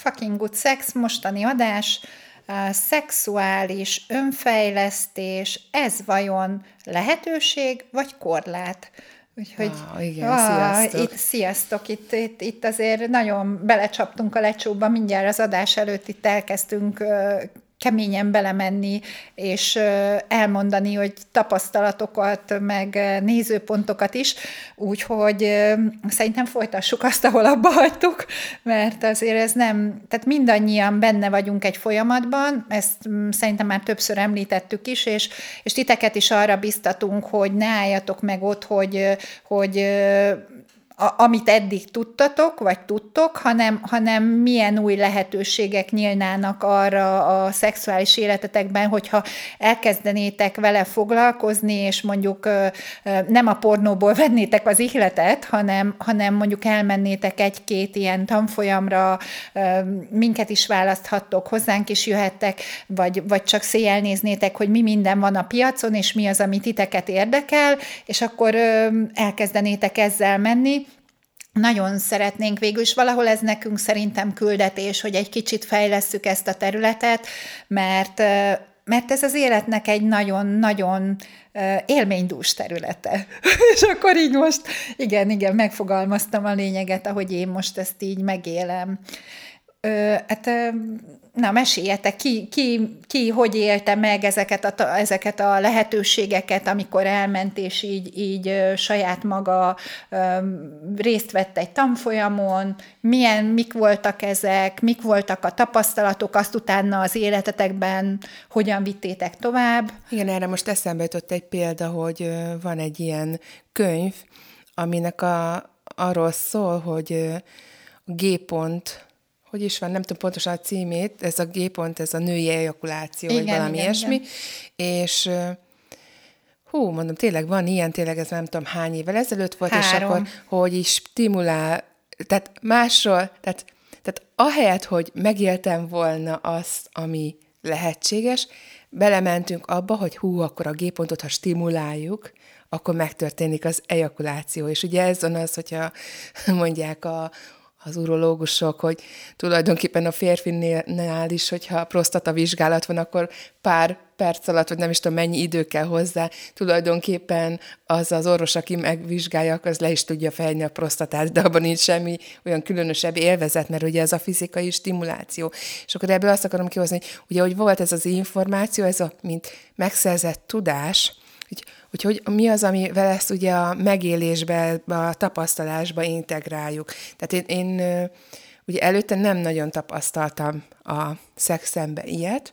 Fucking good sex, mostani adás, szexuális önfejlesztés, ez vajon lehetőség vagy korlát? Úgyhogy ah, igen, ah, sziasztok. Itt, sziasztok, itt, itt, itt azért nagyon belecsaptunk a lecsóba, mindjárt az adás előtt itt elkezdtünk keményen belemenni, és elmondani, hogy tapasztalatokat, meg nézőpontokat is, úgyhogy szerintem folytassuk azt, ahol abba hagytuk, mert azért ez nem, tehát mindannyian benne vagyunk egy folyamatban, ezt mm, szerintem már többször említettük is, és, és titeket is arra biztatunk, hogy ne álljatok meg ott, hogy, hogy a, amit eddig tudtatok, vagy tudtok, hanem, hanem milyen új lehetőségek nyílnának arra a szexuális életetekben, hogyha elkezdenétek vele foglalkozni, és mondjuk nem a pornóból vennétek az ihletet, hanem, hanem mondjuk elmennétek egy-két ilyen tanfolyamra, minket is választhattok, hozzánk is jöhettek, vagy, vagy csak széjjel néznétek, hogy mi minden van a piacon, és mi az, ami titeket érdekel, és akkor elkezdenétek ezzel menni, nagyon szeretnénk végül, és valahol ez nekünk szerintem küldetés, hogy egy kicsit fejlesszük ezt a területet, mert, mert ez az életnek egy nagyon-nagyon élménydús területe. és akkor így most, igen, igen, megfogalmaztam a lényeget, ahogy én most ezt így megélem. Ö, hát na meséljetek, ki, ki, ki hogy élte meg ezeket a, ezeket a lehetőségeket, amikor elment, és így, így saját maga részt vett egy tanfolyamon, milyen, mik voltak ezek, mik voltak a tapasztalatok, azt utána az életetekben hogyan vittétek tovább? Igen, erre most eszembe jutott egy példa, hogy van egy ilyen könyv, aminek a, arról szól, hogy a G-pont hogy is van, nem tudom pontosan a címét, ez a G-pont, ez a női ejakuláció, igen, vagy valami igen, ilyesmi, igen. és hú, mondom, tényleg van ilyen, tényleg ez nem tudom hány évvel ezelőtt volt, Három. és akkor, hogy is stimulál, tehát másról, tehát, tehát ahelyett, hogy megéltem volna azt, ami lehetséges, belementünk abba, hogy hú, akkor a G-pontot, ha stimuláljuk, akkor megtörténik az ejakuláció. És ugye ez van az, hogyha mondják a, az urológusok, hogy tulajdonképpen a férfinál is, hogyha prostata vizsgálat van, akkor pár perc alatt, vagy nem is tudom mennyi idő kell hozzá, tulajdonképpen az az orvos, aki megvizsgálja, az le is tudja fejni a prostatát, de abban nincs semmi olyan különösebb élvezet, mert ugye ez a fizikai stimuláció. És akkor ebből azt akarom kihozni, hogy ugye, hogy volt ez az információ, ez a, mint megszerzett tudás, hogy, hogy, hogy mi az, amivel ezt ugye a megélésbe, a tapasztalásba integráljuk. Tehát én, én ugye előtte nem nagyon tapasztaltam a szexembe ilyet,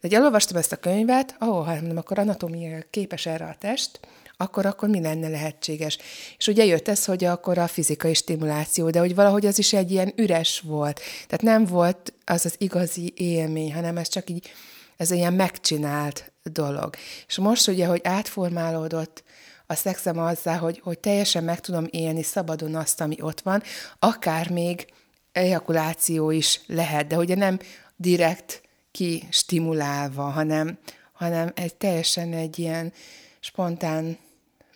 de egy elolvastam ezt a könyvet, ahol hát mondom, akkor anatómia képes erre a test, akkor, akkor mi lenne lehetséges. És ugye jött ez, hogy akkor a fizikai stimuláció, de hogy valahogy az is egy ilyen üres volt. Tehát nem volt az az igazi élmény, hanem ez csak így, ez ilyen megcsinált dolog. És most ugye, hogy átformálódott a szexem azzá, hogy, hogy teljesen meg tudom élni szabadon azt, ami ott van, akár még ejakuláció is lehet, de ugye nem direkt ki stimulálva, hanem, hanem egy teljesen egy ilyen spontán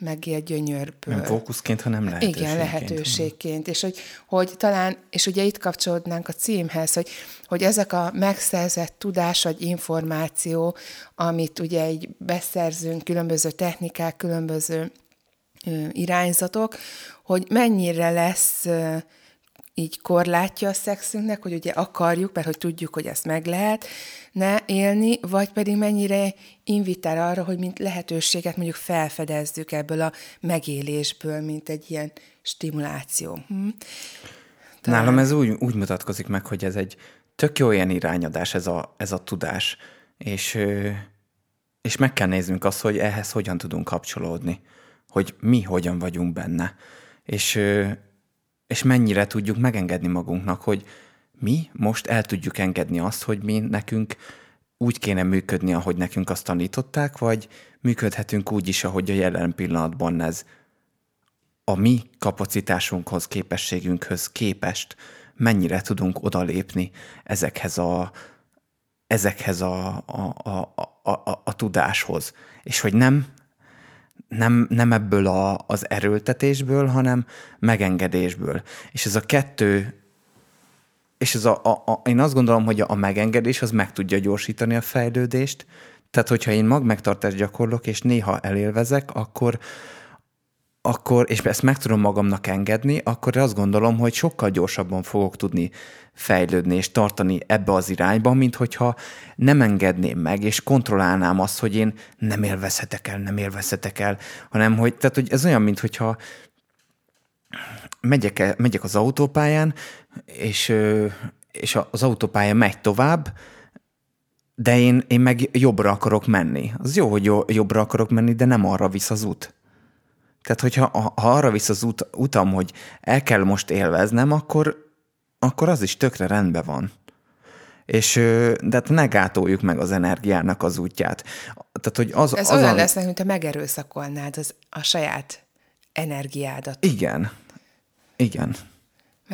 megélt gyönyörből. Nem fókuszként, hanem lehetőségként. Igen, lehetőségként. És hogy, hogy talán, és ugye itt kapcsolódnánk a címhez, hogy, hogy ezek a megszerzett tudás vagy információ, amit ugye így beszerzünk, különböző technikák, különböző irányzatok, hogy mennyire lesz így korlátja a szexünknek, hogy ugye akarjuk, mert hogy tudjuk, hogy ezt meg lehet ne élni, vagy pedig mennyire invitál arra, hogy mint lehetőséget mondjuk felfedezzük ebből a megélésből, mint egy ilyen stimuláció. Hm? Talán... Nálam ez úgy, úgy mutatkozik meg, hogy ez egy tök jó ilyen irányadás, ez a, ez a tudás, és, és meg kell néznünk azt, hogy ehhez hogyan tudunk kapcsolódni, hogy mi hogyan vagyunk benne. És és mennyire tudjuk megengedni magunknak, hogy mi most el tudjuk engedni azt, hogy mi nekünk úgy kéne működni, ahogy nekünk azt tanították, vagy működhetünk úgy is, ahogy a jelen pillanatban ez a mi kapacitásunkhoz, képességünkhöz képest mennyire tudunk odalépni ezekhez a, ezekhez a, a, a, a, a, a tudáshoz. És hogy nem, nem, nem ebből a, az erőltetésből, hanem megengedésből. És ez a kettő, és ez a, a, a, én azt gondolom, hogy a megengedés az meg tudja gyorsítani a fejlődést, tehát hogyha én magmegtartást gyakorlok, és néha elélvezek, akkor, akkor, és ezt meg tudom magamnak engedni, akkor azt gondolom, hogy sokkal gyorsabban fogok tudni fejlődni és tartani ebbe az irányba, mint hogyha nem engedném meg, és kontrollálnám azt, hogy én nem élvezhetek el, nem élvezhetek el, hanem hogy, tehát, hogy ez olyan, mint hogyha megyek, -e, megyek az autópályán, és, és az autópálya megy tovább, de én, én meg jobbra akarok menni. Az jó, hogy jobbra akarok menni, de nem arra visz az út. Tehát, hogyha ha arra visz az út, utam, hogy el kell most élveznem, akkor, akkor az is tökre rendben van. És, de hát ne gátoljuk meg az energiának az útját. Tehát, hogy az, Ez az olyan a... lesz, mint ha megerőszakolnád az, a saját energiádat. Igen. Igen.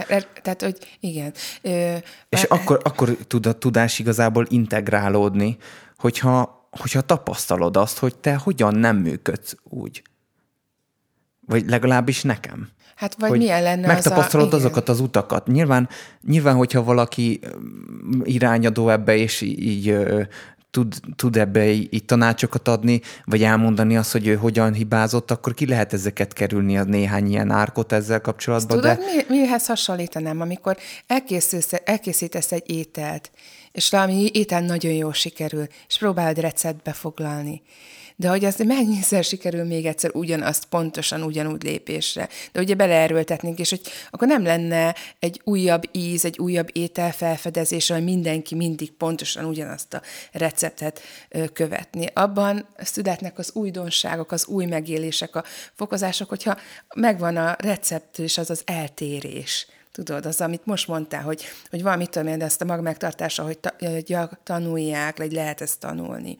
Mert, tehát, hogy igen. Ö, és mert, akkor, akkor tud a tudás igazából integrálódni, hogyha, hogyha tapasztalod azt, hogy te hogyan nem működsz úgy. Vagy legalábbis nekem. Hát vagy hogy milyen lenne megtapasztalod az a... azokat az utakat. Nyilván, nyilván, hogyha valaki irányadó ebbe, és így tud, tud ebbe így tanácsokat adni, vagy elmondani azt, hogy ő hogyan hibázott, akkor ki lehet ezeket kerülni a néhány ilyen árkot ezzel kapcsolatban. Tudod, de... mi, mihez hasonlítanám, amikor elkészítesz egy ételt, és valami étel nagyon jól sikerül, és próbálod receptbe foglalni de hogy az mennyiszer sikerül még egyszer ugyanazt pontosan ugyanúgy lépésre. De ugye beleerőltetnénk, és hogy akkor nem lenne egy újabb íz, egy újabb étel felfedezése, hogy mindenki mindig pontosan ugyanazt a receptet követni. Abban születnek az újdonságok, az új megélések, a fokozások, hogyha megvan a recept, és az az eltérés. Tudod, az, amit most mondtál, hogy, hogy van, mit tudom én, de ezt a magmegtartása, hogy ta, tanulják, vagy lehet ezt tanulni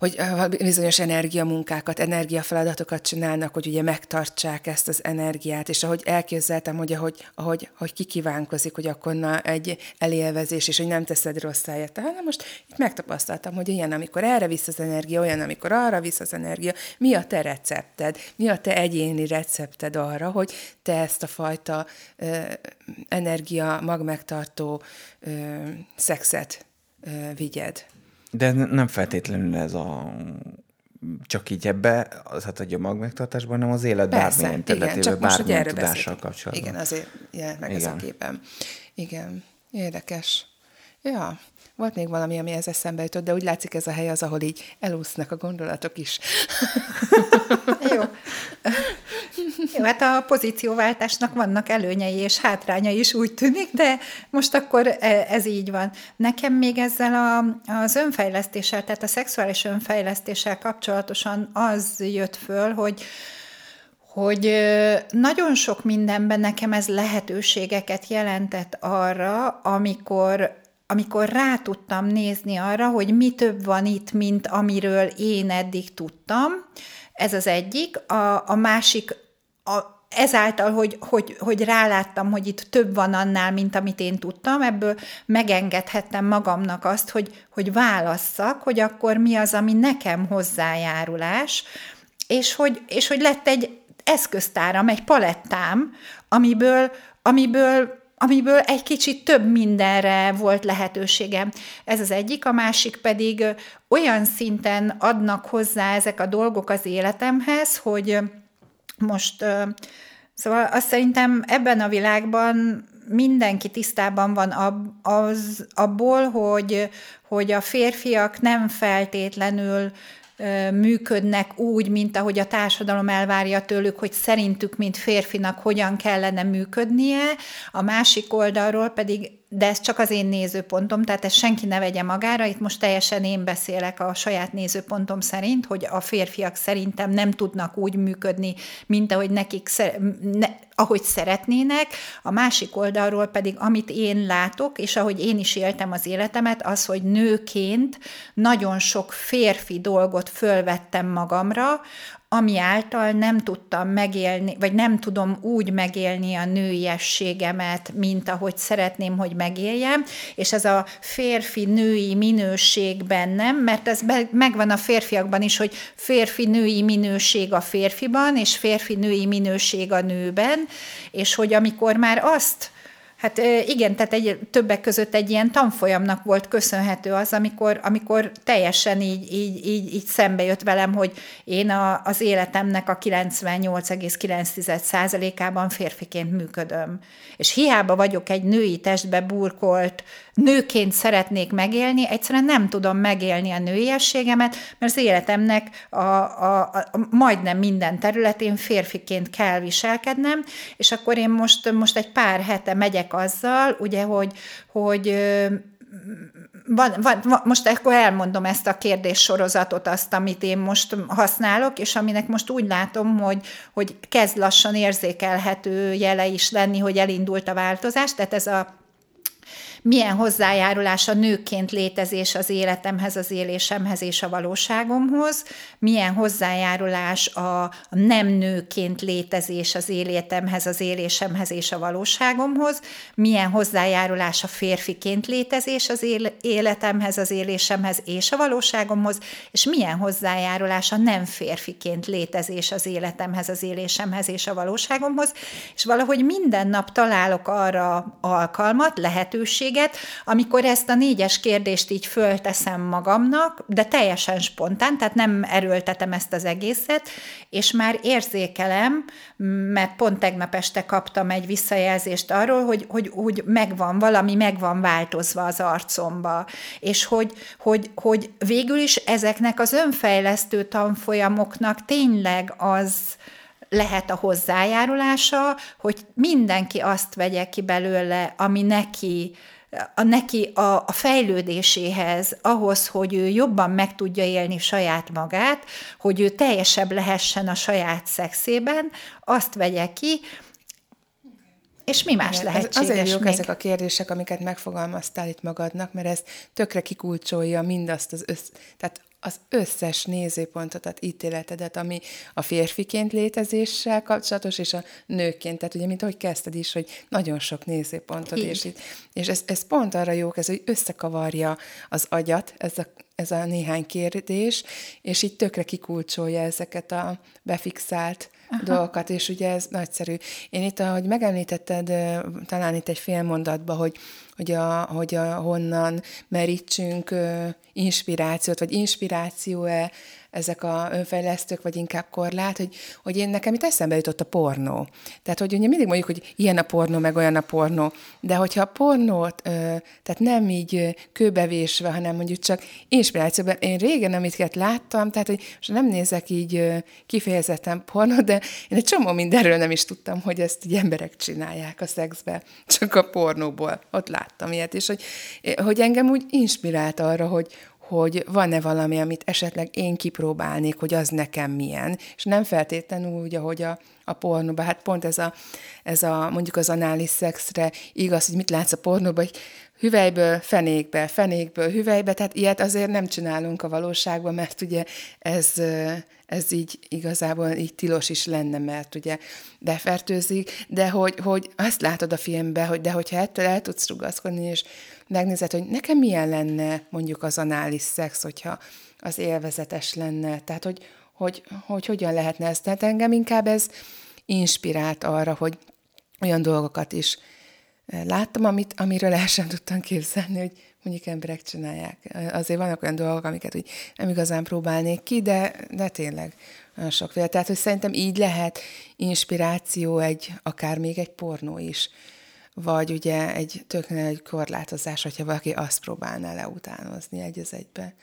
hogy bizonyos energiamunkákat, energiafeladatokat csinálnak, hogy ugye megtartsák ezt az energiát, és ahogy elképzeltem, hogy ahogy, ahogy, ahogy kikívánkozik, hogy akkor na egy elélvezés, és hogy nem teszed rossz helyet. Tehát most itt megtapasztaltam, hogy ilyen, amikor erre visz az energia, olyan, amikor arra visz az energia. Mi a te recepted? Mi a te egyéni recepted arra, hogy te ezt a fajta ö, energia magmegtartó ö, szexet ö, vigyed? De nem feltétlenül ez a csak így ebbe, az hát a magmegtartásban, hanem az élet Persze, bármilyen területével, bármilyen tudással kapcsolatban. Igen, azért jelent meg Igen. ez a képem. Igen, érdekes. Ja, volt még valami, ami ez eszembe jutott, de úgy látszik ez a hely az, ahol így elúsznak a gondolatok is. Jó. Hát a pozícióváltásnak vannak előnyei és hátrányai is úgy tűnik, de most akkor e, ez így van. Nekem még ezzel a, az önfejlesztéssel, tehát a szexuális önfejlesztéssel kapcsolatosan az jött föl, hogy hogy nagyon sok mindenben nekem ez lehetőségeket jelentett arra, amikor amikor rá tudtam nézni arra, hogy mi több van itt, mint amiről én eddig tudtam, ez az egyik. A, a másik, a, ezáltal, hogy, hogy, hogy ráláttam, hogy itt több van annál, mint amit én tudtam, ebből megengedhettem magamnak azt, hogy, hogy válasszak, hogy akkor mi az, ami nekem hozzájárulás, és hogy, és hogy lett egy eszköztáram, egy palettám, amiből, amiből amiből egy kicsit több mindenre volt lehetőségem. Ez az egyik, a másik pedig olyan szinten adnak hozzá ezek a dolgok az életemhez, hogy most, szóval azt szerintem ebben a világban mindenki tisztában van az, abból, hogy, hogy a férfiak nem feltétlenül működnek úgy, mint ahogy a társadalom elvárja tőlük, hogy szerintük, mint férfinak hogyan kellene működnie, a másik oldalról pedig de ez csak az én nézőpontom, tehát ezt senki ne vegye magára, itt most teljesen én beszélek a saját nézőpontom szerint, hogy a férfiak szerintem nem tudnak úgy működni, mint ahogy nekik, ne, ahogy szeretnének, a másik oldalról pedig, amit én látok, és ahogy én is éltem az életemet, az, hogy nőként nagyon sok férfi dolgot fölvettem magamra, ami által nem tudtam megélni, vagy nem tudom úgy megélni a nőiességemet, mint ahogy szeretném, hogy megéljem, és ez a férfi-női minőség bennem, mert ez megvan a férfiakban is, hogy férfi-női minőség a férfiban, és férfi-női minőség a nőben, és hogy amikor már azt Hát igen, tehát egy, többek között egy ilyen tanfolyamnak volt köszönhető az, amikor, amikor teljesen így, így, így, így szembe jött velem, hogy én a, az életemnek a 98,9%-ában férfiként működöm. És hiába vagyok egy női testbe burkolt, nőként szeretnék megélni, egyszerűen nem tudom megélni a nőiességemet, mert az életemnek a, a, a, majdnem minden területén férfiként kell viselkednem, és akkor én most, most egy pár hete megyek azzal, ugye, hogy, hogy van, van, most akkor elmondom ezt a kérdéssorozatot, azt, amit én most használok, és aminek most úgy látom, hogy, hogy kezd lassan érzékelhető jele is lenni, hogy elindult a változás, tehát ez a milyen hozzájárulás a nőként létezés az életemhez, az élésemhez és a valóságomhoz, milyen hozzájárulás a, nem nőként létezés az életemhez, az élésemhez és a valóságomhoz, milyen hozzájárulás a férfiként létezés az életemhez, az élésemhez és a valóságomhoz, és milyen hozzájárulás a nem férfiként létezés az életemhez, az élésemhez és a valóságomhoz, és valahogy minden nap találok arra alkalmat, lehetőség, lehetőséget, amikor ezt a négyes kérdést így fölteszem magamnak, de teljesen spontán, tehát nem erőltetem ezt az egészet, és már érzékelem, mert pont tegnap este kaptam egy visszajelzést arról, hogy, hogy úgy megvan, valami megvan változva az arcomba, és hogy, hogy, hogy végül is ezeknek az önfejlesztő tanfolyamoknak tényleg az, lehet a hozzájárulása, hogy mindenki azt vegye ki belőle, ami neki a neki a, a fejlődéséhez, ahhoz, hogy ő jobban meg tudja élni saját magát, hogy ő teljesebb lehessen a saját szexében, azt vegye ki, és mi más Igen, lehetséges Azért jók még? ezek a kérdések, amiket megfogalmaztál itt magadnak, mert ez tökre kikulcsolja mindazt az össz... Tehát az összes nézőpontot, tehát ítéletedet, ami a férfiként létezéssel kapcsolatos, és a nőként. Tehát ugye, mint ahogy kezdted is, hogy nagyon sok nézőpontot, Így. és, és ez, ez pont arra jó, ez, hogy összekavarja az agyat, ez a, ez a néhány kérdés, és így tökre kikulcsolja ezeket a befixált Aha. dolgokat, és ugye ez nagyszerű. Én itt, ahogy megemlítetted, talán itt egy fél mondatba, hogy, hogy, a, hogy a, honnan merítsünk inspirációt, vagy inspiráció-e ezek a önfejlesztők, vagy inkább korlát, hogy, hogy én nekem itt eszembe jutott a pornó. Tehát, hogy ugye mindig mondjuk, hogy ilyen a pornó, meg olyan a pornó, de hogyha a pornót, tehát nem így kőbevésve, hanem mondjuk csak inspirációban, én régen amiket láttam, tehát, hogy most nem nézek így kifejezetten pornó, de én egy csomó mindenről nem is tudtam, hogy ezt így emberek csinálják a szexbe, csak a pornóból. Ott láttam ilyet, és hogy, hogy engem úgy inspirált arra, hogy, hogy van-e valami, amit esetleg én kipróbálnék, hogy az nekem milyen, és nem feltétlenül úgy, ahogy a, a pornóban. Hát pont ez a, ez a, mondjuk az anális szexre igaz, hogy mit látsz a pornóban, hogy hüvelyből fenékbe, fenékből hüvelybe, tehát ilyet azért nem csinálunk a valóságban, mert ugye ez, ez így igazából így tilos is lenne, mert ugye befertőzik, de hogy, hogy azt látod a filmben, hogy de hogyha ettől el tudsz rugaszkodni, és megnézed, hogy nekem milyen lenne mondjuk az anális szex, hogyha az élvezetes lenne, tehát hogy, hogy, hogy hogyan lehetne ezt. Tehát engem inkább ez inspirált arra, hogy olyan dolgokat is eh, láttam, amit, amiről el sem tudtam képzelni, hogy mondjuk emberek csinálják. Azért vannak olyan dolgok, amiket úgy nem igazán próbálnék ki, de, de tényleg olyan sokféle. Tehát, hogy szerintem így lehet inspiráció egy, akár még egy pornó is vagy ugye egy tök egy korlátozás, hogyha valaki azt próbálná leutánozni egy az egybe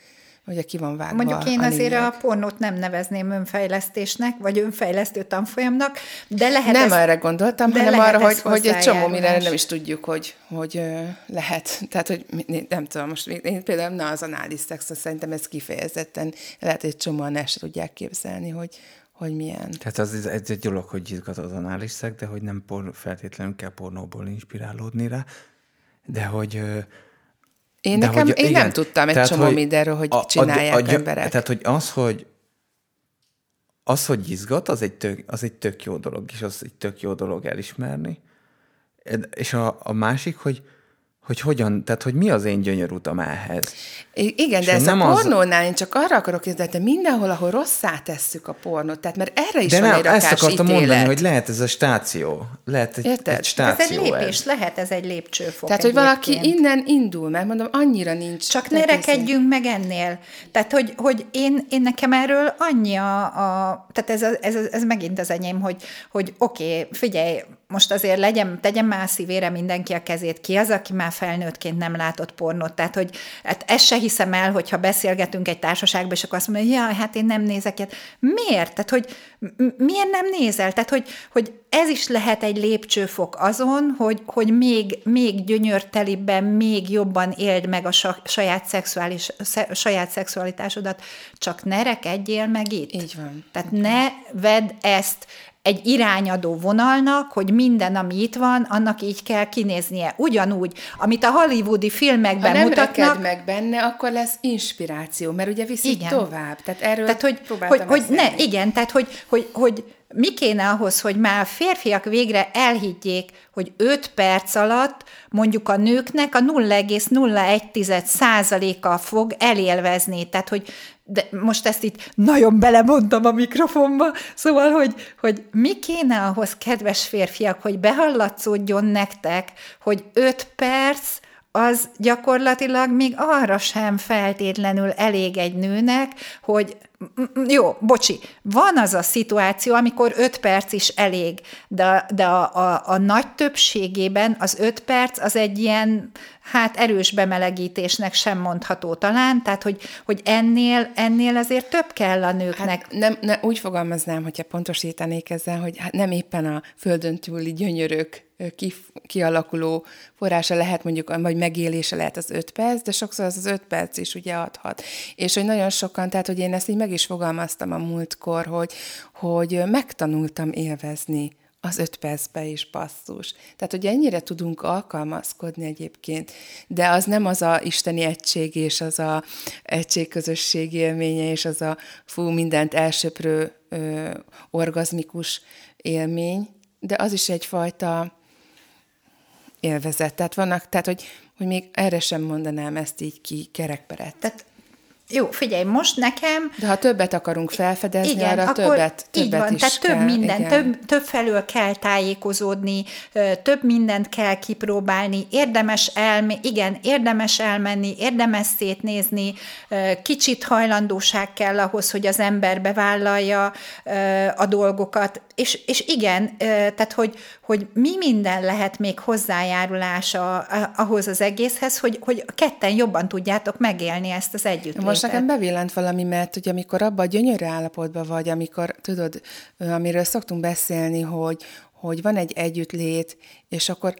hogy ki van vágva Mondjuk én a azért a pornót nem nevezném önfejlesztésnek, vagy önfejlesztő tanfolyamnak, de lehet Nem ezt, erre gondoltam, hanem arra, hogy, hogy egy csomó mindenre nem is tudjuk, hogy, hogy lehet. Tehát, hogy nem tudom, most én például na az anális szex, szerintem ez kifejezetten lehet, hogy egy csomóan el tudják képzelni, hogy, hogy milyen. Tehát az, ez egy dolog, hogy izgat az anális szeg, de hogy nem por, feltétlenül kell pornóból inspirálódni rá, de hogy... Én, de nekem, hogy, én igen, nem tudtam egy tehát, csomó hogy mindenről, hogy a, csinálják a, a, emberek. Tehát, hogy az, hogy az, hogy izgat, az egy, tök, az egy tök jó dolog, és az egy tök jó dolog elismerni. És a, a másik, hogy, hogy hogyan, tehát hogy mi az én gyönyör utam ehhez. Igen, és de ez nem a pornónál, az... én csak arra akarok kérdezni, de mindenhol, ahol rosszá tesszük a pornót, tehát mert erre is de van nem, egy ezt akartam ítélet. mondani, hogy lehet ez a stáció. Lehet egy, Érted? egy stáció. Ez egy lépés, ez. lehet ez egy lépcsőfok. Tehát, hogy valaki innen indul, mert mondom, annyira nincs. Csak ne rekedjünk meg ennél. Tehát, hogy, hogy én, én nekem erről annyi a, a tehát ez, a, ez, ez megint az enyém, hogy, hogy oké, okay, figyelj, most azért legyen, tegyen már szívére mindenki a kezét. Ki az, aki már felnőttként nem látott pornót? Tehát, hogy hát ezt se hiszem el, hogyha beszélgetünk egy társaságban, és akkor azt mondja, hogy ja, hát én nem nézek ilyet. Miért? Tehát, hogy miért nem nézel? Tehát, hogy, hogy ez is lehet egy lépcsőfok azon, hogy, hogy még, még gyönyörtelibben, még jobban éld meg a saját, szexuális, saját szexualitásodat, csak ne rekedjél meg itt. Így van. Tehát ne vedd ezt egy irányadó vonalnak, hogy minden, ami itt van, annak így kell kinéznie. Ugyanúgy, amit a hollywoodi filmekben ha nem mutatnak. meg benne, akkor lesz inspiráció, mert ugye viszik igen. tovább. Tehát erről tehát, hogy, hogy, hogy ne, Igen, tehát hogy, hogy, hogy mi kéne ahhoz, hogy már a férfiak végre elhiggyék, hogy 5 perc alatt mondjuk a nőknek a 0,01 százaléka fog elélvezni. Tehát, hogy de most ezt itt nagyon belemondtam a mikrofonba, szóval, hogy, hogy mi kéne ahhoz, kedves férfiak, hogy behallatszódjon nektek, hogy öt perc az gyakorlatilag még arra sem feltétlenül elég egy nőnek, hogy jó, bocsi, van az a szituáció, amikor öt perc is elég, de, de a, a, a nagy többségében az öt perc az egy ilyen, hát erős bemelegítésnek sem mondható talán, tehát hogy, hogy ennél, ennél azért több kell a nőknek. Hát nem, ne, úgy fogalmaznám, hogyha pontosítanék ezzel, hogy hát nem éppen a földön túli gyönyörök ki, kialakuló forrása lehet mondjuk, vagy megélése lehet az öt perc, de sokszor az az öt perc is ugye adhat. És hogy nagyon sokan, tehát hogy én ezt így meg is fogalmaztam a múltkor, hogy, hogy megtanultam élvezni az öt percbe is basszus. Tehát, hogy ennyire tudunk alkalmazkodni egyébként, de az nem az a isteni egység, és az a egységközösség élménye, és az a fú, mindent elsöprő ö, orgazmikus élmény, de az is egyfajta élvezet. Tehát vannak, tehát hogy, hogy még erre sem mondanám ezt így ki kerekperet. Tehát jó, figyelj, most nekem... De ha többet akarunk felfedezni, igen, arra akkor többet, többet így van, is tehát kell, több minden, több, több felől kell tájékozódni, több mindent kell kipróbálni, érdemes elme, igen, érdemes elmenni, érdemes szétnézni, kicsit hajlandóság kell ahhoz, hogy az ember bevállalja a dolgokat, és, és igen, tehát hogy, hogy mi minden lehet még hozzájárulása ahhoz az egészhez, hogy, hogy ketten jobban tudjátok megélni ezt az együttlétet. Most nekem bevillant valami, mert hogy amikor abban a gyönyörű állapotban vagy, amikor tudod, amiről szoktunk beszélni, hogy, hogy van egy együttlét, és akkor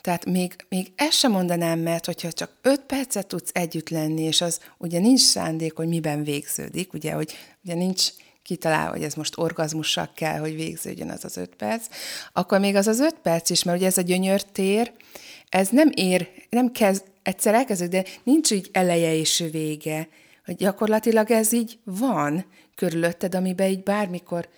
tehát még, még ezt sem mondanám, mert hogyha csak öt percet tudsz együtt lenni, és az ugye nincs szándék, hogy miben végződik, ugye, hogy ugye nincs kitalálva, hogy ez most orgazmussal kell, hogy végződjön az az öt perc, akkor még az az öt perc is, mert ugye ez a gyönyörtér, ez nem ér, nem kezd, egyszer elkezdődik, de nincs így eleje és vége, hogy gyakorlatilag ez így van körülötted, amiben így bármikor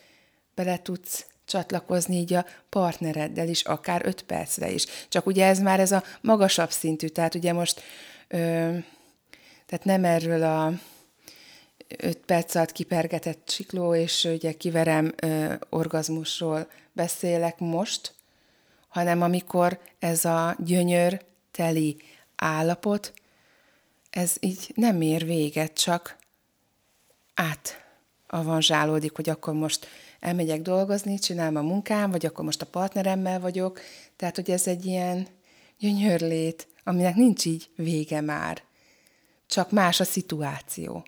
bele tudsz csatlakozni így a partnereddel is, akár öt percre is. Csak ugye ez már ez a magasabb szintű, tehát ugye most ö, tehát nem erről a öt perc alatt kipergetett sikló, és ugye kiverem ö, orgazmusról beszélek most, hanem amikor ez a gyönyör teli állapot, ez így nem ér véget, csak át avanzsálódik, hogy akkor most elmegyek dolgozni, csinálom a munkám, vagy akkor most a partneremmel vagyok. Tehát, hogy ez egy ilyen gyönyörlét, aminek nincs így vége már. Csak más a szituáció.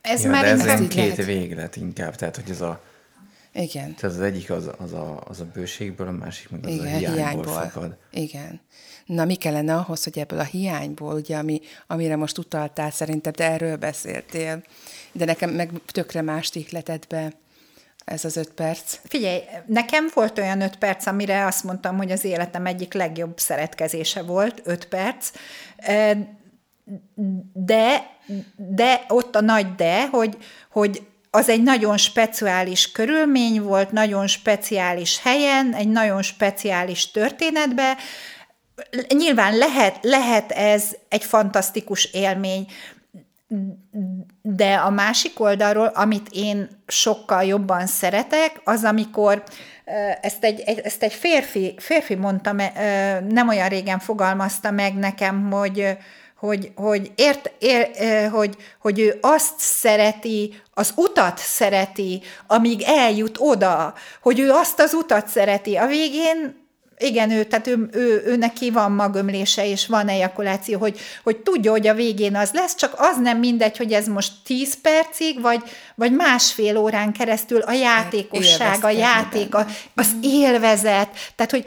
Ez ja, már de ez két lehet. véglet inkább, tehát hogy ez a Igen. Tehát az egyik az, az, a, az a bőségből, a másik meg az Igen, a hiányból, hiányból. fakad. Igen. Na, mi kellene ahhoz, hogy ebből a hiányból, ugye, ami, amire most utaltál szerintem, de erről beszéltél, de nekem meg tökre más ihletett be ez az öt perc. Figyelj, nekem volt olyan öt perc, amire azt mondtam, hogy az életem egyik legjobb szeretkezése volt, öt perc, de, de ott a nagy de, hogy, hogy az egy nagyon speciális körülmény volt, nagyon speciális helyen, egy nagyon speciális történetbe. Nyilván lehet, lehet ez egy fantasztikus élmény, de a másik oldalról, amit én sokkal jobban szeretek, az amikor ezt egy, ezt egy férfi, férfi mondta, nem olyan régen fogalmazta meg nekem, hogy hogy, hogy, ért, ér, hogy, hogy ő azt szereti, az utat szereti, amíg eljut oda, hogy ő azt az utat szereti. A végén igen, ő, tehát ő, ő, ő neki van magömlése, és van ejakuláció, hogy, hogy tudja, hogy a végén az lesz, csak az nem mindegy, hogy ez most 10 percig, vagy, vagy másfél órán keresztül a játékosság, a játék, a, az élvezet, tehát, hogy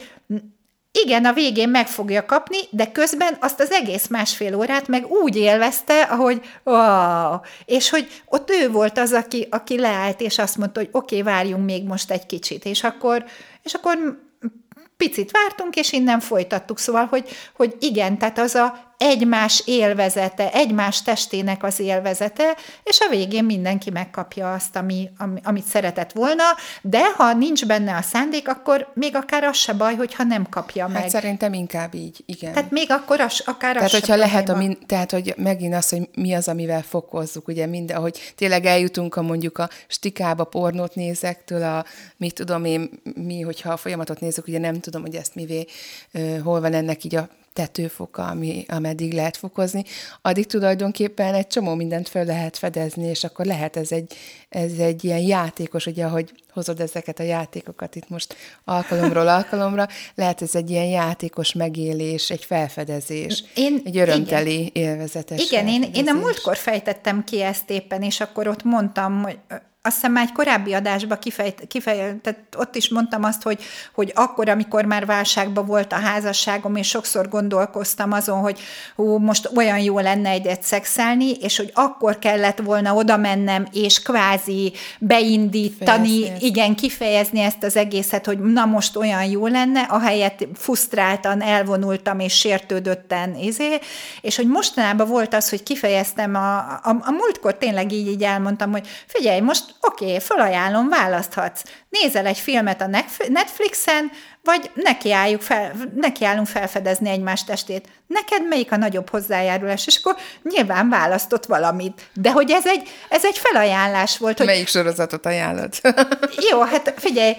igen, a végén meg fogja kapni, de közben azt az egész másfél órát meg úgy élvezte, ahogy wow, és hogy ott ő volt az, aki, aki leállt, és azt mondta, hogy oké, okay, várjunk még most egy kicsit, és akkor, és akkor picit vártunk, és innen folytattuk. Szóval, hogy, hogy igen, tehát az a egymás élvezete, egymás testének az élvezete, és a végén mindenki megkapja azt, ami, ami, amit szeretett volna, de ha nincs benne a szándék, akkor még akár az se baj, hogyha nem kapja meg. Hát szerintem inkább így, igen. Tehát még akkor az, akár Tehát, az hogyha lehet, a min, tehát, hogy megint az, hogy mi az, amivel fokozzuk, ugye minden, hogy tényleg eljutunk a mondjuk a stikába pornót nézektől, a mit tudom én, mi, hogyha a folyamatot nézzük, ugye nem tudom, hogy ezt mivé, hol van ennek így a tetőfoka, ami, ameddig lehet fokozni, addig tulajdonképpen egy csomó mindent fel lehet fedezni, és akkor lehet ez egy, ez egy ilyen játékos, ugye, ahogy hozod ezeket a játékokat itt most alkalomról alkalomra, lehet ez egy ilyen játékos megélés, egy felfedezés, Én- egy örömteli, élvezetes Igen, én, én a múltkor fejtettem ki ezt éppen, és akkor ott mondtam, hogy azt hiszem már egy korábbi adásban kifejt, kifejt, tehát ott is mondtam azt, hogy, hogy akkor, amikor már válságban volt a házasságom, és sokszor gondolkoztam azon, hogy hú, most olyan jó lenne egyet szexelni, és hogy akkor kellett volna oda mennem, és kvázi beindítani, Kifejezni igen, kifejezni ezt az egészet, hogy na most olyan jó lenne, ahelyett frusztráltan elvonultam és sértődötten, izé, és hogy mostanában volt az, hogy kifejeztem, a, a, a múltkor tényleg így, így elmondtam, hogy figyelj, most oké, okay, felajánlom, választhatsz. Nézel egy filmet a Netf- Netflixen, vagy nekiálljuk fel, nekiállunk felfedezni egymás testét. Neked melyik a nagyobb hozzájárulás? És akkor nyilván választott valamit. De hogy ez egy, ez egy felajánlás volt, hogy Melyik sorozatot ajánlod? jó, hát figyelj,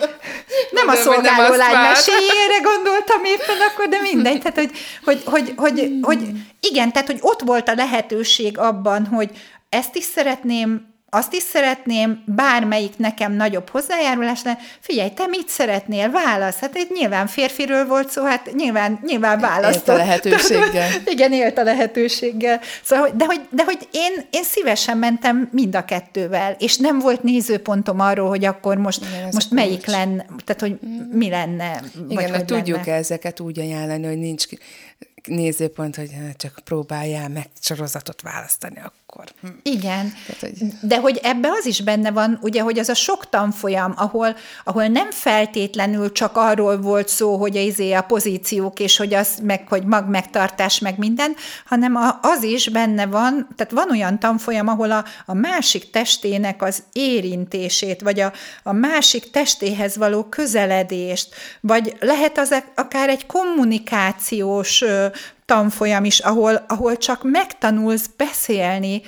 nem a hogy nem szolgáló azt lány meséjére gondoltam éppen akkor, de mindegy. Tehát, hogy, hogy, hogy, hogy, hogy igen, tehát, hogy ott volt a lehetőség abban, hogy ezt is szeretném, azt is szeretném, bármelyik nekem nagyobb hozzájárulás lenne. Figyelj, te mit szeretnél? Válasz. Hát itt nyilván férfiről volt szó, hát nyilván, nyilván választott. Élt a lehetőséggel. Igen, élt a lehetőséggel. Szóval, de hogy, de hogy én, én szívesen mentem mind a kettővel, és nem volt nézőpontom arról, hogy akkor most, Igen, most melyik kulcs. lenne, tehát hogy mi lenne, vagy Igen, hogy hogy tudjuk lenne. ezeket úgy ajánlani, hogy nincs nézőpont, hogy hát csak próbáljál meg sorozatot választani akkor. Hm. Igen, Tehát, hogy- de hogy ebbe az is benne van, ugye, hogy az a sok tanfolyam, ahol, ahol nem feltétlenül csak arról volt szó, hogy a, izé a pozíciók, és hogy az, meg, hogy mag megtartás, meg minden, hanem a, az is benne van, tehát van olyan tanfolyam, ahol a, a másik testének az érintését, vagy a, a másik testéhez való közeledést, vagy lehet az akár egy kommunikációs tanfolyam is, ahol, ahol csak megtanulsz beszélni,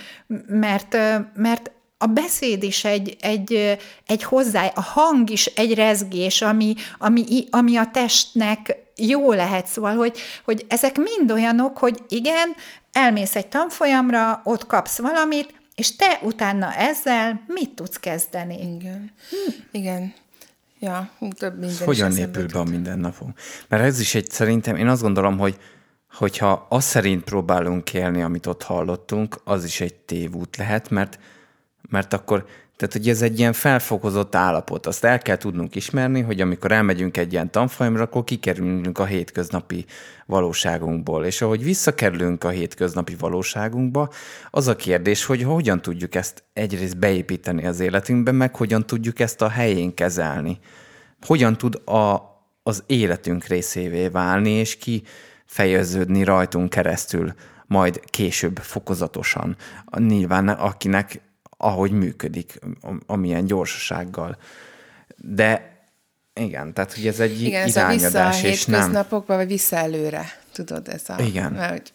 mert, mert a beszéd is egy, egy, egy hozzá, a hang is egy rezgés, ami, ami, ami a testnek jó lehet, szóval, hogy, hogy ezek mind olyanok, hogy igen, elmész egy tanfolyamra, ott kapsz valamit, és te utána ezzel mit tudsz kezdeni? Igen. Igen. Ja, több minden Hogyan épül be a mindennapunk? Mert ez is egy, szerintem, én azt gondolom, hogy hogyha az szerint próbálunk élni, amit ott hallottunk, az is egy tévút lehet, mert, mert akkor Tehát, hogy ez egy ilyen felfokozott állapot. Azt el kell tudnunk ismerni, hogy amikor elmegyünk egy ilyen tanfolyamra, akkor kikerülünk a hétköznapi valóságunkból. És ahogy visszakerülünk a hétköznapi valóságunkba, az a kérdés, hogy hogyan tudjuk ezt egyrészt beépíteni az életünkbe, meg hogyan tudjuk ezt a helyén kezelni. Hogyan tud a, az életünk részévé válni, és ki fejeződni rajtunk keresztül, majd később fokozatosan. Nyilván akinek ahogy működik, amilyen gyorsasággal. De igen, tehát hogy ez egy igen, irányadás, ez a és nem... vagy vissza előre, tudod, ez a... Igen. Mert,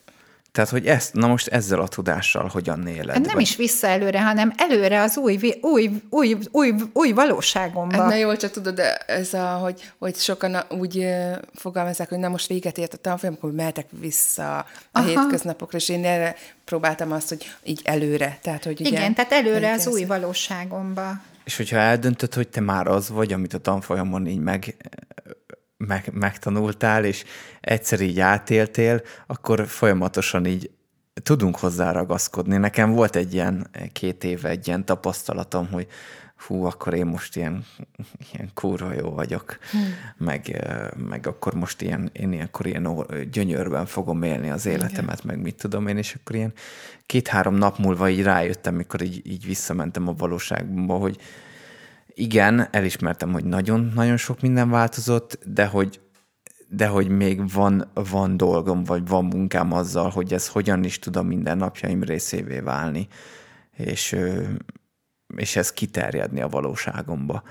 tehát, hogy ezt, na most ezzel a tudással hogyan éled? Hát nem vagy? is vissza előre, hanem előre az új, új, új, új, új valóságomba. Hát na jól, csak tudod, ez a, hogy, hogy sokan úgy fogalmazzák, hogy na most véget ért a tanfolyam, akkor mehetek vissza a Aha. hétköznapokra, és én erre próbáltam azt, hogy így előre. Tehát, hogy ugye, Igen, tehát előre az új valóságomba. És hogyha eldöntöd, hogy te már az vagy, amit a tanfolyamon így meg meg, megtanultál, és egyszer így átéltél, akkor folyamatosan így tudunk hozzá ragaszkodni. Nekem volt egy ilyen két éve egy ilyen tapasztalatom, hogy hú, akkor én most ilyen, ilyen kurva jó vagyok, hmm. meg, meg akkor most ilyen, én ilyenkor ilyen gyönyörben fogom élni az életemet, Igen. meg mit tudom én, és akkor ilyen két-három nap múlva így rájöttem, mikor így, így visszamentem a valóságba, hogy, igen, elismertem, hogy nagyon-nagyon sok minden változott, de hogy, de hogy még van, van dolgom, vagy van munkám azzal, hogy ez hogyan is tud a mindennapjaim részévé válni, és, és ez kiterjedni a valóságomba.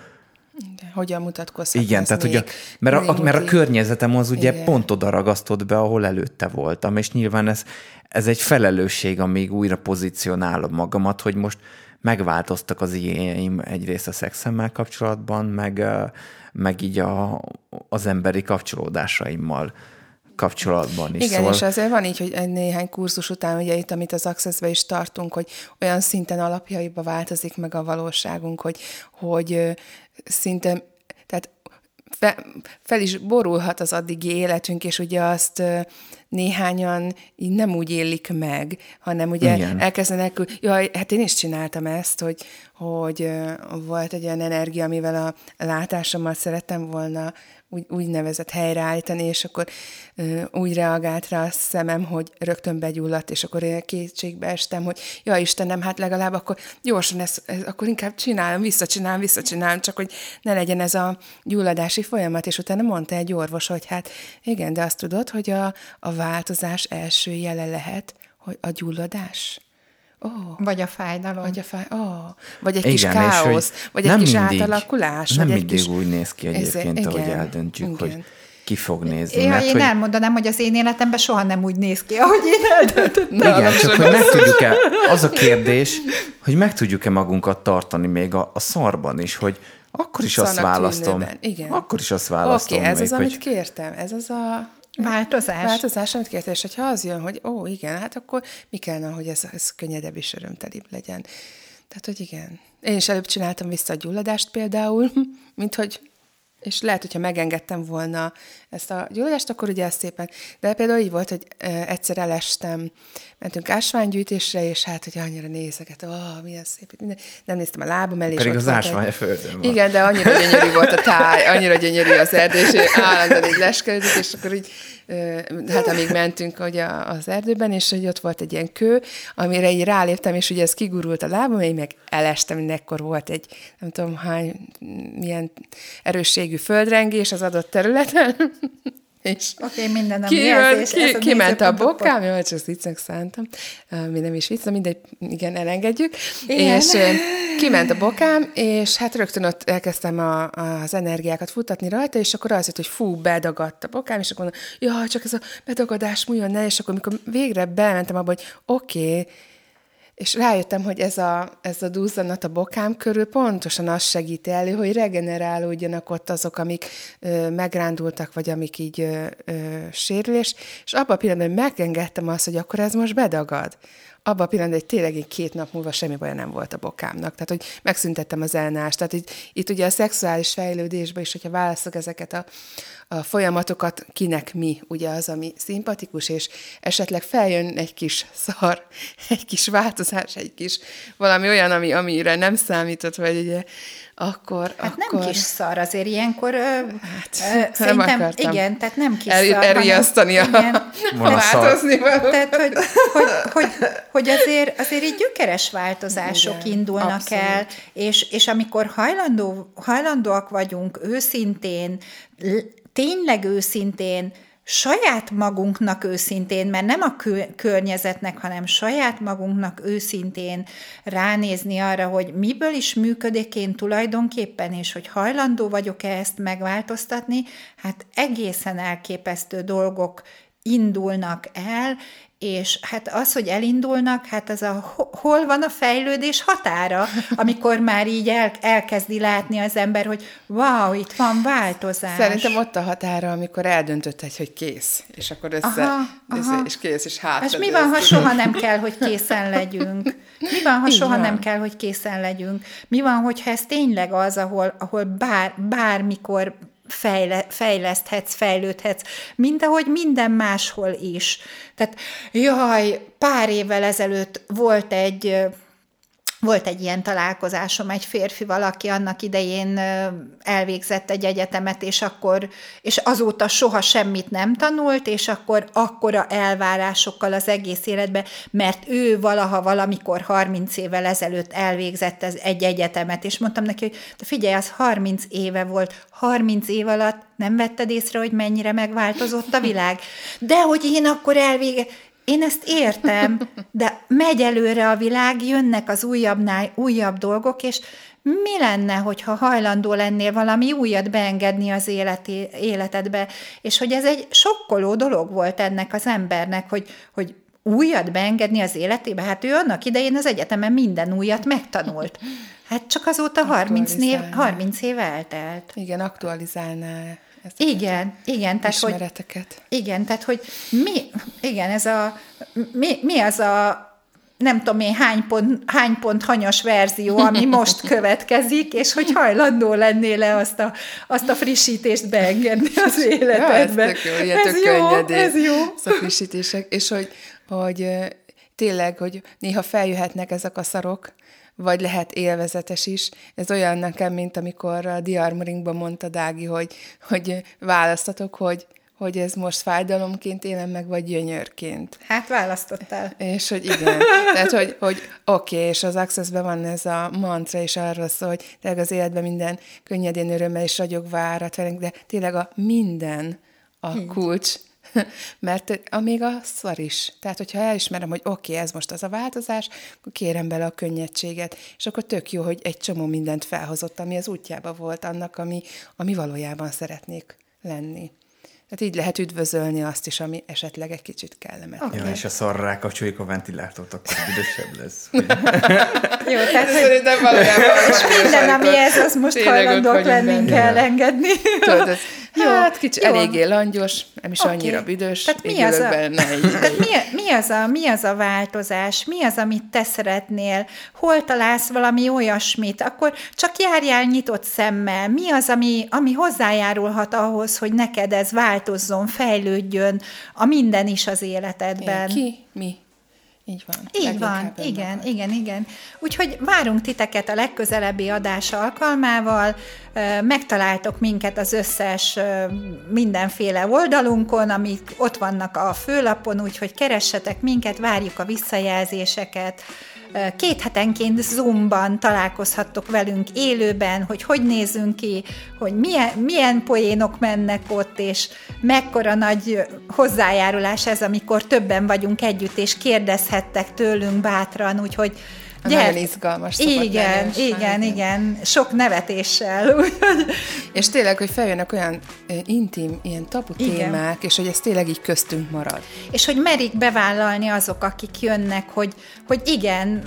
Igen, hogyan mutatkozhat Igen, tehát hogy a, mert, a, mert a környezetem az ugye Igen. pont oda ragasztott be, ahol előtte voltam, és nyilván ez, ez egy felelősség, amíg újra pozícionálom magamat, hogy most megváltoztak az igényeim egyrészt a szexemmel kapcsolatban, meg, meg így a, az emberi kapcsolódásaimmal kapcsolatban is. Igen, szóval... és azért van így, hogy egy néhány kurzus után, ugye itt, amit az access is tartunk, hogy olyan szinten alapjaiba változik meg a valóságunk, hogy, hogy szinte, fe, fel is borulhat az addigi életünk, és ugye azt néhányan így nem úgy élik meg, hanem ugye Igen. elkezdenek, jaj, hát én is csináltam ezt, hogy, hogy volt egy olyan energia, amivel a látásommal szerettem volna úgy, úgynevezett helyreállítani, és akkor ö, úgy reagált rá a szemem, hogy rögtön begyulladt, és akkor én kétségbe estem, hogy ja Istenem, hát legalább akkor gyorsan ezt, ez, akkor inkább csinálom, visszacsinálom, visszacsinálom, csak hogy ne legyen ez a gyulladási folyamat, és utána mondta egy orvos, hogy hát igen, de azt tudod, hogy a, a változás első jele lehet, hogy a gyulladás. Oh. Vagy a fájdalom. Vagy, a fáj... oh. vagy egy Igen, kis káosz, vagy egy kis mindig, átalakulás. Nem vagy mindig kis... úgy néz ki egyébként, Ez, ahogy eldöntjük, igen. hogy ki fog nézni. Ja, mert, én hogy... elmondanám, hogy az én életemben soha nem úgy néz ki, ahogy én eldöntöttem. Igen, csak hogy meg tudjuk-e, az a kérdés, hogy meg tudjuk-e magunkat tartani még a, a szarban is, hogy akkor is Szarnak azt választom. Igen. Akkor is azt választom. Oké, okay, ez még, az, hogy... amit kértem. Ez az a Változás. Változás, amit kértél, és ha az jön, hogy ó, igen, hát akkor mi kellene, hogy ez, ez könnyedebb és örömtelibb legyen. Tehát, hogy igen. Én is előbb csináltam vissza a gyulladást például, mint hogy és lehet, hogyha megengedtem volna ezt a gyulladást, akkor ugye ez szépen. De például így volt, hogy egyszer elestem, mentünk ásványgyűjtésre, és hát, hogy annyira nézeket, ó, oh, milyen szép, minden. nem néztem a lábam elé. Pedig az ásvány a földön van. Igen, de annyira gyönyörű volt a táj, annyira gyönyörű az erdő, és állandóan így leskelődik, és akkor így hát amíg mentünk ugye az erdőben, és hogy ott volt egy ilyen kő, amire így ráléptem, és ugye ez kigurult a lábam, én meg elestem, mindenkor volt egy, nem tudom hány, milyen erősségű földrengés az adott területen, és Oké, okay, minden ki, jelzés, ki, kiment a bokám, jó, csak viccnek szántam, mi nem is vicc, mindegy, igen, elengedjük. Igen. És kiment a bokám, és hát rögtön ott elkezdtem a, az energiákat futatni rajta, és akkor az jött, hogy fú, bedagadt a bokám, és akkor mondom, ja, csak ez a bedagadás múljon ne, és akkor amikor végre bementem abba, hogy oké, okay, és rájöttem, hogy ez a, ez a duzzanat a bokám körül pontosan azt segíti elő, hogy regenerálódjanak ott azok, amik ö, megrándultak, vagy amik így ö, ö, sérülés, és abban a pillanatban megengedtem azt, hogy akkor ez most bedagad. abban a pillanatban, hogy tényleg egy két nap múlva semmi baj nem volt a bokámnak. Tehát, hogy megszüntettem az elnást. Tehát, hogy itt ugye a szexuális fejlődésben is, hogyha válaszok ezeket a, a folyamatokat, kinek mi, ugye az, ami szimpatikus, és esetleg feljön egy kis szar, egy kis változás, egy kis valami olyan, ami, amire nem számított, vagy ugye akkor... Hát akkor... nem kis szar, azért ilyenkor hát, nem szerintem, akartam igen, tehát nem kis El, szar, elriasztani a, igen, a változni való. tehát, hogy, hogy, hogy, hogy azért, azért így gyökeres változások Igen, indulnak abszolút. el, és, és amikor hajlandó, hajlandóak vagyunk őszintén, tényleg őszintén, saját magunknak őszintén, mert nem a kö- környezetnek, hanem saját magunknak őszintén ránézni arra, hogy miből is működik én tulajdonképpen, és hogy hajlandó vagyok-e ezt megváltoztatni, hát egészen elképesztő dolgok indulnak el, és hát az, hogy elindulnak, hát az a ho- hol van a fejlődés határa, amikor már így el, elkezdi látni az ember, hogy wow, itt van változás. Szerintem ott a határa, amikor eldöntötted, hogy kész, és akkor össze, Aha, össze aha. és kész, és hátra. És mi van, ha soha nem kell, hogy készen legyünk? Mi van, ha Így soha van. nem kell, hogy készen legyünk? Mi van, hogyha ez tényleg az, ahol, ahol bár, bármikor fejle, fejleszthetsz, fejlődhetsz, mint ahogy minden máshol is. Tehát, jaj, pár évvel ezelőtt volt egy volt egy ilyen találkozásom egy férfival, aki annak idején elvégzett egy egyetemet, és akkor, és azóta soha semmit nem tanult, és akkor akkora elvárásokkal az egész életbe, mert ő valaha valamikor 30 évvel ezelőtt elvégzett ez egy egyetemet, és mondtam neki, hogy de figyelj, az 30 éve volt, 30 év alatt nem vetted észre, hogy mennyire megváltozott a világ? De hogy én akkor elvége... Én ezt értem, de megy előre a világ, jönnek az újabbnál újabb dolgok, és mi lenne, hogyha hajlandó lennél valami újat beengedni az életi, életedbe, és hogy ez egy sokkoló dolog volt ennek az embernek, hogy, hogy újat beengedni az életébe, hát ő annak idején az egyetemen minden újat megtanult. Hát csak azóta 30, név, Aktualizálni. 30 év eltelt. Igen, aktualizálná a Igen, igen, tehát hogy igen, tehát hogy mi, igen, ez a, mi, mi az a nem tudom én hány pont, hány pont hanyas verzió, ami most következik, és hogy hajlandó lennél-e azt a, azt a frissítést beengedni az életedbe. Ja, ez tök jó, ilyen ez tök jó, könnyedén. ez jó. Ez a frissítések. És hogy, hogy tényleg, hogy néha feljöhetnek ezek a szarok, vagy lehet élvezetes is. Ez olyan nekem, mint amikor a Diarmoringban mondta Dági, hogy, hogy választatok, hogy, hogy ez most fájdalomként élem meg, vagy gyönyörként. Hát választottál. És hogy igen, tehát hogy, hogy oké, okay, és az Access-ben van ez a mantra, és arról szól, hogy tényleg az életben minden könnyedén örömmel és ragyogva árat velünk, de tényleg a minden a kulcs, mert a még a szar is. Tehát, hogyha elismerem, hogy oké, okay, ez most az a változás, akkor kérem bele a könnyedséget, és akkor tök jó, hogy egy csomó mindent felhozott, ami az útjába volt annak, ami, ami valójában szeretnék lenni. Tehát így lehet üdvözölni azt is, ami esetleg egy kicsit kellemetlen. Ja, és a szarra rákapcsoljuk a ventilátort, akkor büdösebb lesz. Jó, tehát Szerintem valójában és minden, ami ez, az most Tényleg hajlandók lennénk benne. elengedni. Tudod, ez, Jó, hát kicsi, jó. eléggé langyos, nem is Oké. annyira büdös, Tehát mi így az a- benne. Tehát mi, mi, az a, mi az a változás? Mi az, amit te szeretnél? Hol találsz valami olyasmit? Akkor csak járjál nyitott szemmel. Mi az, ami, ami hozzájárulhat ahhoz, hogy neked ez változzon, fejlődjön a minden is az életedben? Ki? Mi? Így van. Így van, igen, önmagad. igen, igen. Úgyhogy várunk titeket a legközelebbi adás alkalmával, megtaláltok minket az összes mindenféle oldalunkon, amik ott vannak a főlapon, úgyhogy keressetek minket, várjuk a visszajelzéseket. Két hetenként Zoomban találkozhattok velünk élőben, hogy hogy nézünk ki, hogy milyen, milyen poénok mennek ott, és mekkora nagy hozzájárulás ez, amikor többen vagyunk együtt, és kérdezhettek tőlünk bátran, úgyhogy Nagyon izgalmas Igen, lenni, igen, igen, sok nevetéssel, És tényleg, hogy feljönnek olyan intim, ilyen tabu Igen. témák, és hogy ez tényleg így köztünk marad. és hogy merik bevállalni azok, akik jönnek, hogy, hogy igen,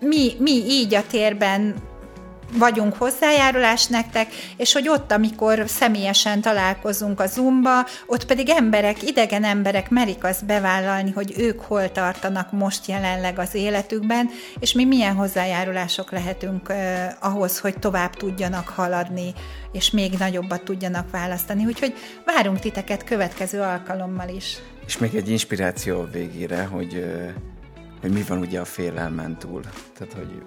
mi, mi így a térben vagyunk hozzájárulás nektek, és hogy ott, amikor személyesen találkozunk a Zoomba, ott pedig emberek, idegen emberek merik azt bevállalni, hogy ők hol tartanak most jelenleg az életükben, és mi milyen hozzájárulások lehetünk eh, ahhoz, hogy tovább tudjanak haladni, és még nagyobbat tudjanak választani. Úgyhogy várunk titeket következő alkalommal is. És még egy inspiráció végére, hogy, hogy mi van ugye a félelmen túl. Tehát, hogy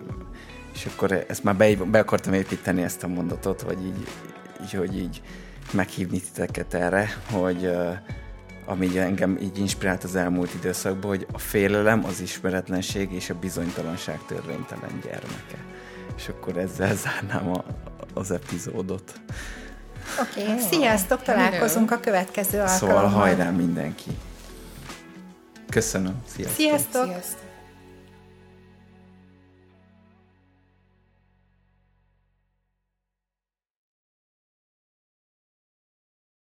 és akkor ezt már be, be akartam építeni ezt a mondatot, vagy így, így hogy így meghívni titeket erre, hogy uh, ami engem így inspirált az elmúlt időszakban, hogy a félelem, az ismeretlenség és a bizonytalanság törvénytelen gyermeke. És akkor ezzel zárnám a, az epizódot. Oké, okay. sziasztok, találkozunk a következő alkalommal. Szóval hajrá mindenki! Köszönöm, sziasztok! Sziasztok! sziasztok.